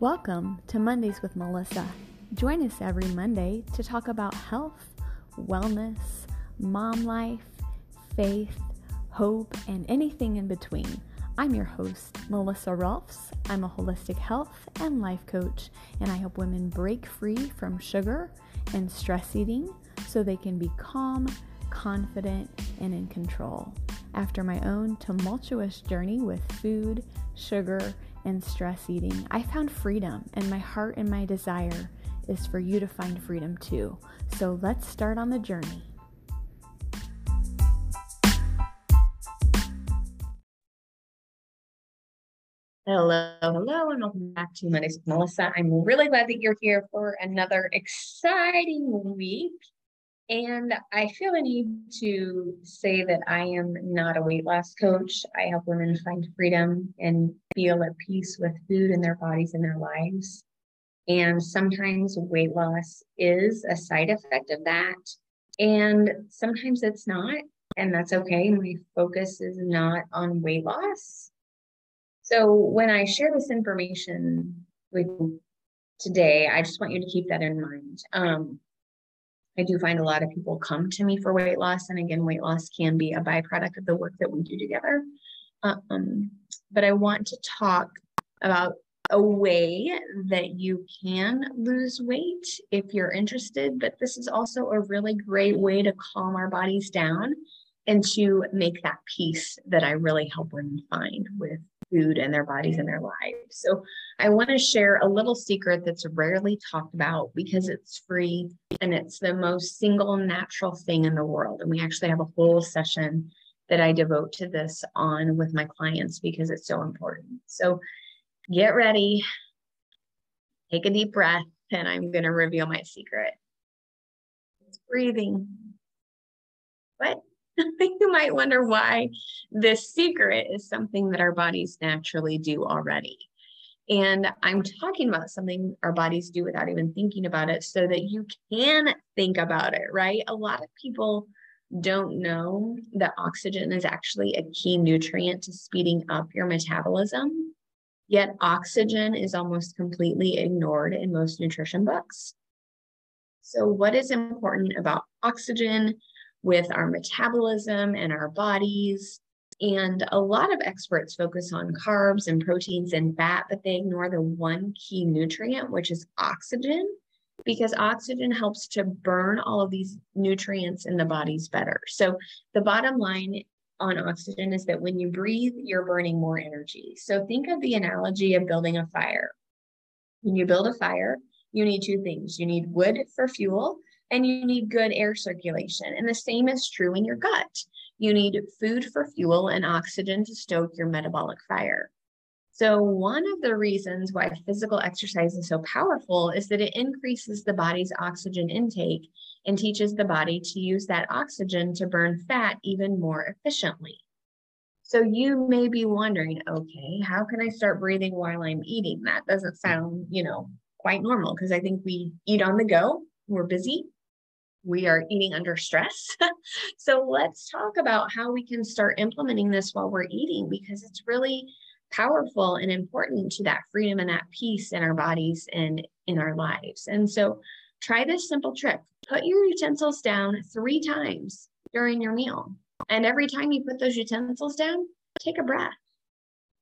Welcome to Mondays with Melissa. Join us every Monday to talk about health, wellness, mom life, faith, hope, and anything in between. I'm your host, Melissa Rolfs. I'm a holistic health and life coach, and I help women break free from sugar and stress eating so they can be calm, confident, and in control. After my own tumultuous journey with food, sugar, and stress eating, I found freedom, and my heart and my desire is for you to find freedom too. So let's start on the journey. Hello, hello, and welcome back to Mondays with Melissa. I'm really glad that you're here for another exciting week. And I feel a need to say that I am not a weight loss coach. I help women find freedom and feel at peace with food in their bodies and their lives. And sometimes weight loss is a side effect of that. And sometimes it's not. And that's okay. My focus is not on weight loss. So when I share this information with you today, I just want you to keep that in mind. Um, I do find a lot of people come to me for weight loss. And again, weight loss can be a byproduct of the work that we do together. Um, but I want to talk about a way that you can lose weight if you're interested. But this is also a really great way to calm our bodies down and to make that peace that I really help women find with food and their bodies and their lives. So I want to share a little secret that's rarely talked about because it's free and it's the most single natural thing in the world. And we actually have a whole session that I devote to this on with my clients because it's so important. So get ready, take a deep breath, and I'm going to reveal my secret. It's breathing. What? you might wonder why this secret is something that our bodies naturally do already. And I'm talking about something our bodies do without even thinking about it so that you can think about it, right? A lot of people don't know that oxygen is actually a key nutrient to speeding up your metabolism. Yet, oxygen is almost completely ignored in most nutrition books. So, what is important about oxygen with our metabolism and our bodies. And a lot of experts focus on carbs and proteins and fat, but they ignore the one key nutrient, which is oxygen, because oxygen helps to burn all of these nutrients in the bodies better. So the bottom line on oxygen is that when you breathe, you're burning more energy. So think of the analogy of building a fire. When you build a fire, you need two things you need wood for fuel and you need good air circulation. And the same is true in your gut. You need food for fuel and oxygen to stoke your metabolic fire. So, one of the reasons why physical exercise is so powerful is that it increases the body's oxygen intake and teaches the body to use that oxygen to burn fat even more efficiently. So, you may be wondering, okay, how can I start breathing while I'm eating? That doesn't sound, you know, quite normal because I think we eat on the go, we're busy, we are eating under stress. so let's talk about how we can start implementing this while we're eating because it's really powerful and important to that freedom and that peace in our bodies and in our lives. And so try this simple trick. Put your utensils down 3 times during your meal. And every time you put those utensils down, take a breath.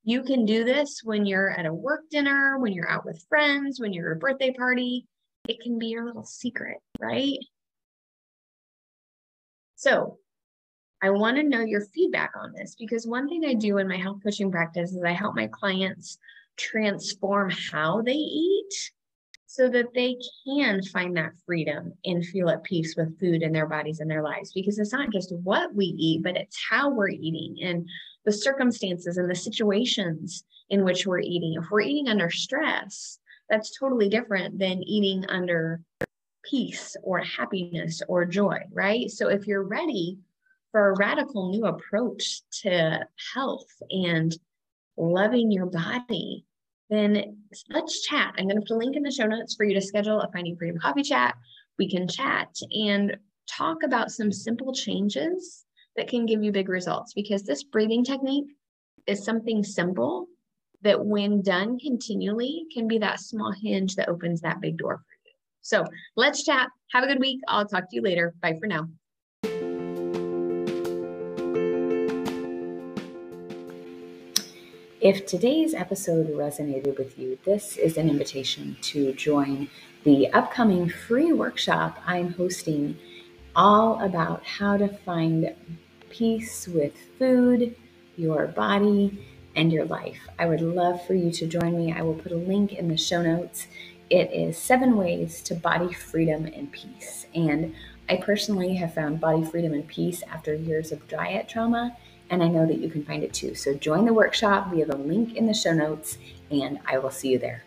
You can do this when you're at a work dinner, when you're out with friends, when you're at a birthday party. It can be your little secret, right? So I want to know your feedback on this because one thing I do in my health coaching practice is I help my clients transform how they eat so that they can find that freedom and feel at peace with food in their bodies and their lives because it's not just what we eat but it's how we're eating and the circumstances and the situations in which we're eating. If we're eating under stress that's totally different than eating under peace or happiness or joy, right? So if you're ready for a radical new approach to health and loving your body, then let's chat. I'm going to put a link in the show notes for you to schedule a Finding Freedom coffee chat. We can chat and talk about some simple changes that can give you big results because this breathing technique is something simple that, when done continually, can be that small hinge that opens that big door for you. So let's chat. Have a good week. I'll talk to you later. Bye for now. If today's episode resonated with you, this is an invitation to join the upcoming free workshop I'm hosting all about how to find peace with food, your body, and your life. I would love for you to join me. I will put a link in the show notes. It is seven ways to body freedom and peace. And I personally have found body freedom and peace after years of diet trauma and I know that you can find it too. So join the workshop via the link in the show notes, and I will see you there.